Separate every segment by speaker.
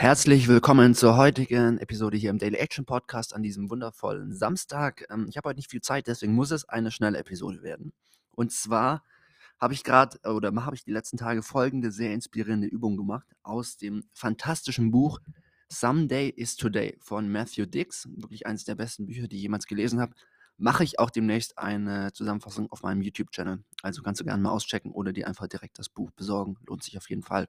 Speaker 1: Herzlich willkommen zur heutigen Episode hier im Daily Action Podcast an diesem wundervollen Samstag. Ähm, ich habe heute nicht viel Zeit, deswegen muss es eine schnelle Episode werden. Und zwar habe ich gerade oder habe ich die letzten Tage folgende sehr inspirierende Übung gemacht aus dem fantastischen Buch Someday is Today von Matthew Dix. Wirklich eines der besten Bücher, die ich jemals gelesen habe. Mache ich auch demnächst eine Zusammenfassung auf meinem YouTube-Channel. Also kannst du gerne mal auschecken oder dir einfach direkt das Buch besorgen. Lohnt sich auf jeden Fall.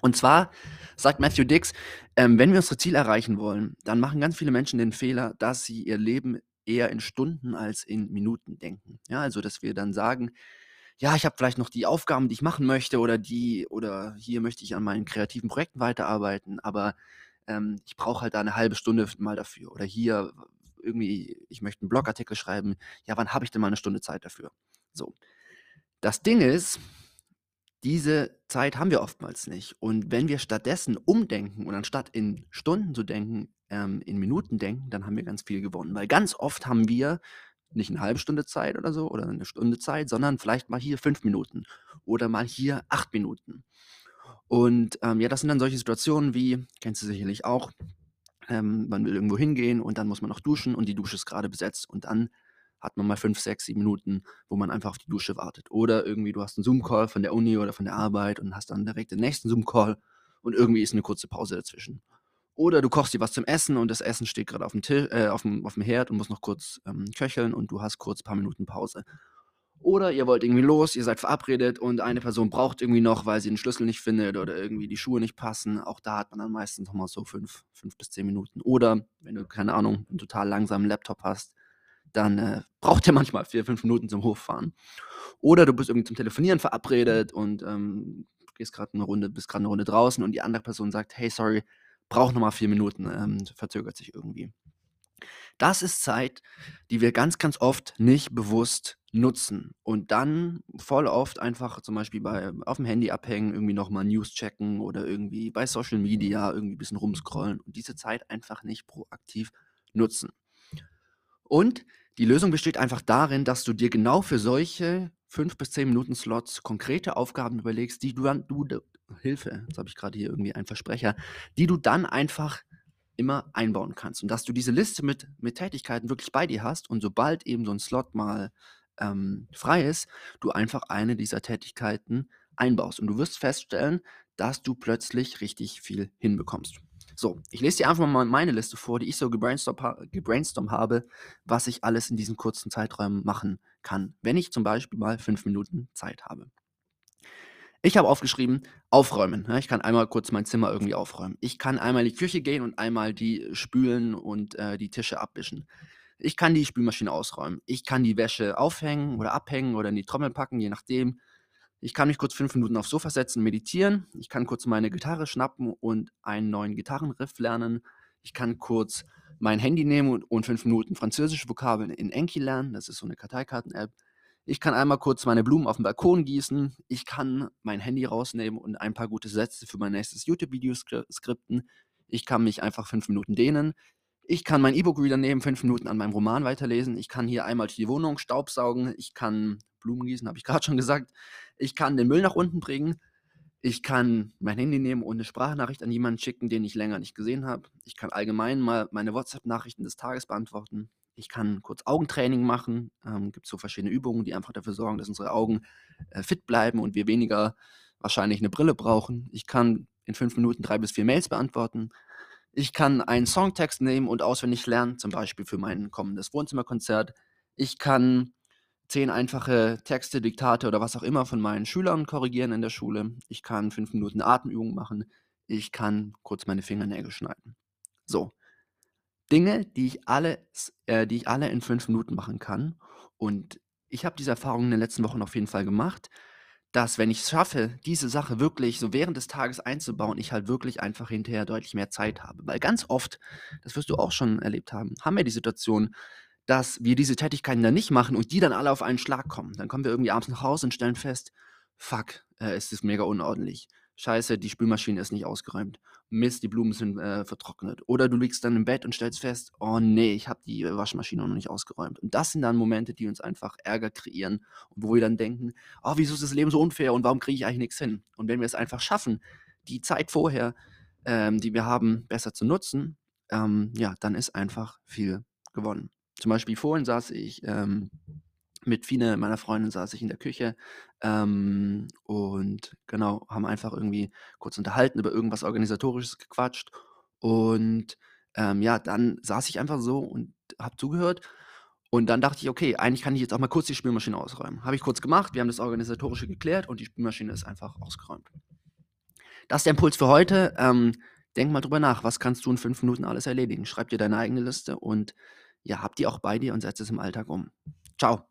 Speaker 1: Und zwar sagt Matthew Dix, ähm, wenn wir unsere Ziele erreichen wollen, dann machen ganz viele Menschen den Fehler, dass sie ihr Leben eher in Stunden als in Minuten denken. Ja, also dass wir dann sagen, ja, ich habe vielleicht noch die Aufgaben, die ich machen möchte oder die oder hier möchte ich an meinen kreativen Projekten weiterarbeiten, aber ähm, ich brauche halt da eine halbe Stunde mal dafür. Oder hier irgendwie, ich möchte einen Blogartikel schreiben, ja, wann habe ich denn mal eine Stunde Zeit dafür? So. Das Ding ist, diese Zeit haben wir oftmals nicht. Und wenn wir stattdessen umdenken und anstatt in Stunden zu denken, ähm, in Minuten denken, dann haben wir ganz viel gewonnen. Weil ganz oft haben wir nicht eine halbe Stunde Zeit oder so oder eine Stunde Zeit, sondern vielleicht mal hier fünf Minuten oder mal hier acht Minuten. Und ähm, ja, das sind dann solche Situationen wie, kennst du sicherlich auch, ähm, man will irgendwo hingehen und dann muss man noch duschen und die Dusche ist gerade besetzt und dann hat man mal fünf, sechs, sieben Minuten, wo man einfach auf die Dusche wartet. Oder irgendwie du hast einen Zoom-Call von der Uni oder von der Arbeit und hast dann direkt den nächsten Zoom-Call und irgendwie ist eine kurze Pause dazwischen. Oder du kochst dir was zum Essen und das Essen steht gerade auf dem, äh, auf, dem, auf dem Herd und muss noch kurz ähm, köcheln und du hast kurz ein paar Minuten Pause. Oder ihr wollt irgendwie los, ihr seid verabredet und eine Person braucht irgendwie noch, weil sie den Schlüssel nicht findet oder irgendwie die Schuhe nicht passen. Auch da hat man dann meistens nochmal so fünf, fünf bis zehn Minuten. Oder wenn du, keine Ahnung, einen total langsamen Laptop hast, dann äh, braucht er manchmal vier, fünf Minuten zum Hochfahren. Oder du bist irgendwie zum Telefonieren verabredet und ähm, gehst gerade eine Runde, bist gerade eine Runde draußen und die andere Person sagt, hey, sorry, braucht nochmal vier Minuten, ähm, verzögert sich irgendwie. Das ist Zeit, die wir ganz, ganz oft nicht bewusst nutzen und dann voll oft einfach zum Beispiel bei, auf dem Handy abhängen, irgendwie nochmal News checken oder irgendwie bei Social Media irgendwie ein bisschen rumscrollen und diese Zeit einfach nicht proaktiv nutzen. Und die Lösung besteht einfach darin, dass du dir genau für solche 5 bis 10 Minuten Slots konkrete Aufgaben überlegst, die du dann du Hilfe, jetzt habe ich gerade hier irgendwie einen Versprecher, die du dann einfach immer einbauen kannst und dass du diese Liste mit mit Tätigkeiten wirklich bei dir hast und sobald eben so ein Slot mal, ähm, frei ist, du einfach eine dieser Tätigkeiten einbaust und du wirst feststellen, dass du plötzlich richtig viel hinbekommst. So, ich lese dir einfach mal meine Liste vor, die ich so gebrainstormt, ha habe, was ich alles in diesen kurzen Zeiträumen machen kann, wenn ich zum Beispiel mal fünf Minuten Zeit habe. Ich habe aufgeschrieben, aufräumen. Ja, ich kann einmal kurz mein Zimmer irgendwie aufräumen. Ich kann einmal in die Küche gehen und einmal die spülen und äh, die Tische abwischen. Ich kann die Spülmaschine ausräumen. Ich kann die Wäsche aufhängen oder abhängen oder in die Trommel packen, je nachdem. Ich kann mich kurz fünf Minuten aufs Sofa setzen, meditieren. Ich kann kurz meine Gitarre schnappen und einen neuen Gitarrenriff lernen. Ich kann kurz mein Handy nehmen und, und fünf Minuten französische Vokabeln in Enki lernen. Das ist so eine Karteikarten-App. Ich kann einmal kurz meine Blumen auf dem Balkon gießen. Ich kann mein Handy rausnehmen und ein paar gute Sätze für mein nächstes YouTube-Video skripten. Ich kann mich einfach fünf Minuten dehnen. Ich kann mein E-Book-Reader nehmen, fünf Minuten an meinem Roman weiterlesen. Ich kann hier einmal die Wohnung staubsaugen. Ich kann Blumen gießen, habe ich gerade schon gesagt. Ich kann den Müll nach unten bringen. Ich kann mein Handy nehmen und eine Sprachnachricht an jemanden schicken, den ich länger nicht gesehen habe. Ich kann allgemein mal meine WhatsApp-Nachrichten des Tages beantworten. Ich kann kurz Augentraining machen. Ähm, Gibt so verschiedene Übungen, die einfach dafür sorgen, dass unsere Augen äh, fit bleiben und wir weniger wahrscheinlich eine Brille brauchen. Ich kann in fünf Minuten drei bis vier Mails beantworten. Ich kann einen Songtext nehmen und auswendig lernen, zum Beispiel für mein kommendes Wohnzimmerkonzert. Ich kann zehn einfache Texte, Diktate oder was auch immer von meinen Schülern korrigieren in der Schule. Ich kann fünf Minuten Atemübung machen. Ich kann kurz meine Fingernägel schneiden. So. Dinge, die ich alle, äh, die ich alle in fünf Minuten machen kann. Und ich habe diese Erfahrung in den letzten Wochen auf jeden Fall gemacht dass, wenn ich es schaffe, diese Sache wirklich so während des Tages einzubauen, ich halt wirklich einfach hinterher deutlich mehr Zeit habe. Weil ganz oft, das wirst du auch schon erlebt haben, haben wir die Situation, dass wir diese Tätigkeiten dann nicht machen und die dann alle auf einen Schlag kommen. Dann kommen wir irgendwie abends nach Hause und stellen fest, fuck, äh, es ist mega unordentlich. Scheiße, die Spülmaschine ist nicht ausgeräumt. Mist, die Blumen sind äh, vertrocknet. Oder du liegst dann im Bett und stellst fest, oh nee, ich habe die Waschmaschine noch nicht ausgeräumt. Und das sind dann Momente, die uns einfach Ärger kreieren und wo wir dann denken, oh, wieso ist das Leben so unfair und warum kriege ich eigentlich nichts hin? Und wenn wir es einfach schaffen, die Zeit vorher ähm, die wir haben, besser zu nutzen, ähm, ja, dann ist einfach viel gewonnen. Zum Beispiel vorhin saß ich ähm, mit vielen meiner Freunde saß ich in der Küche ähm, und genau, haben einfach irgendwie kurz unterhalten, über irgendwas Organisatorisches gequatscht. Und ähm, ja, dann saß ich einfach so und habe zugehört. Und dann dachte ich, okay, eigentlich kann ich jetzt auch mal kurz die Spülmaschine ausräumen. Habe ich kurz gemacht, wir haben das Organisatorische geklärt und die Spülmaschine ist einfach ausgeräumt. Das ist der Impuls für heute. Ähm, denk mal drüber nach, was kannst du in fünf Minuten alles erledigen? Schreib dir deine eigene Liste und ja, hab die auch bei dir und setz es im Alltag um. Ciao.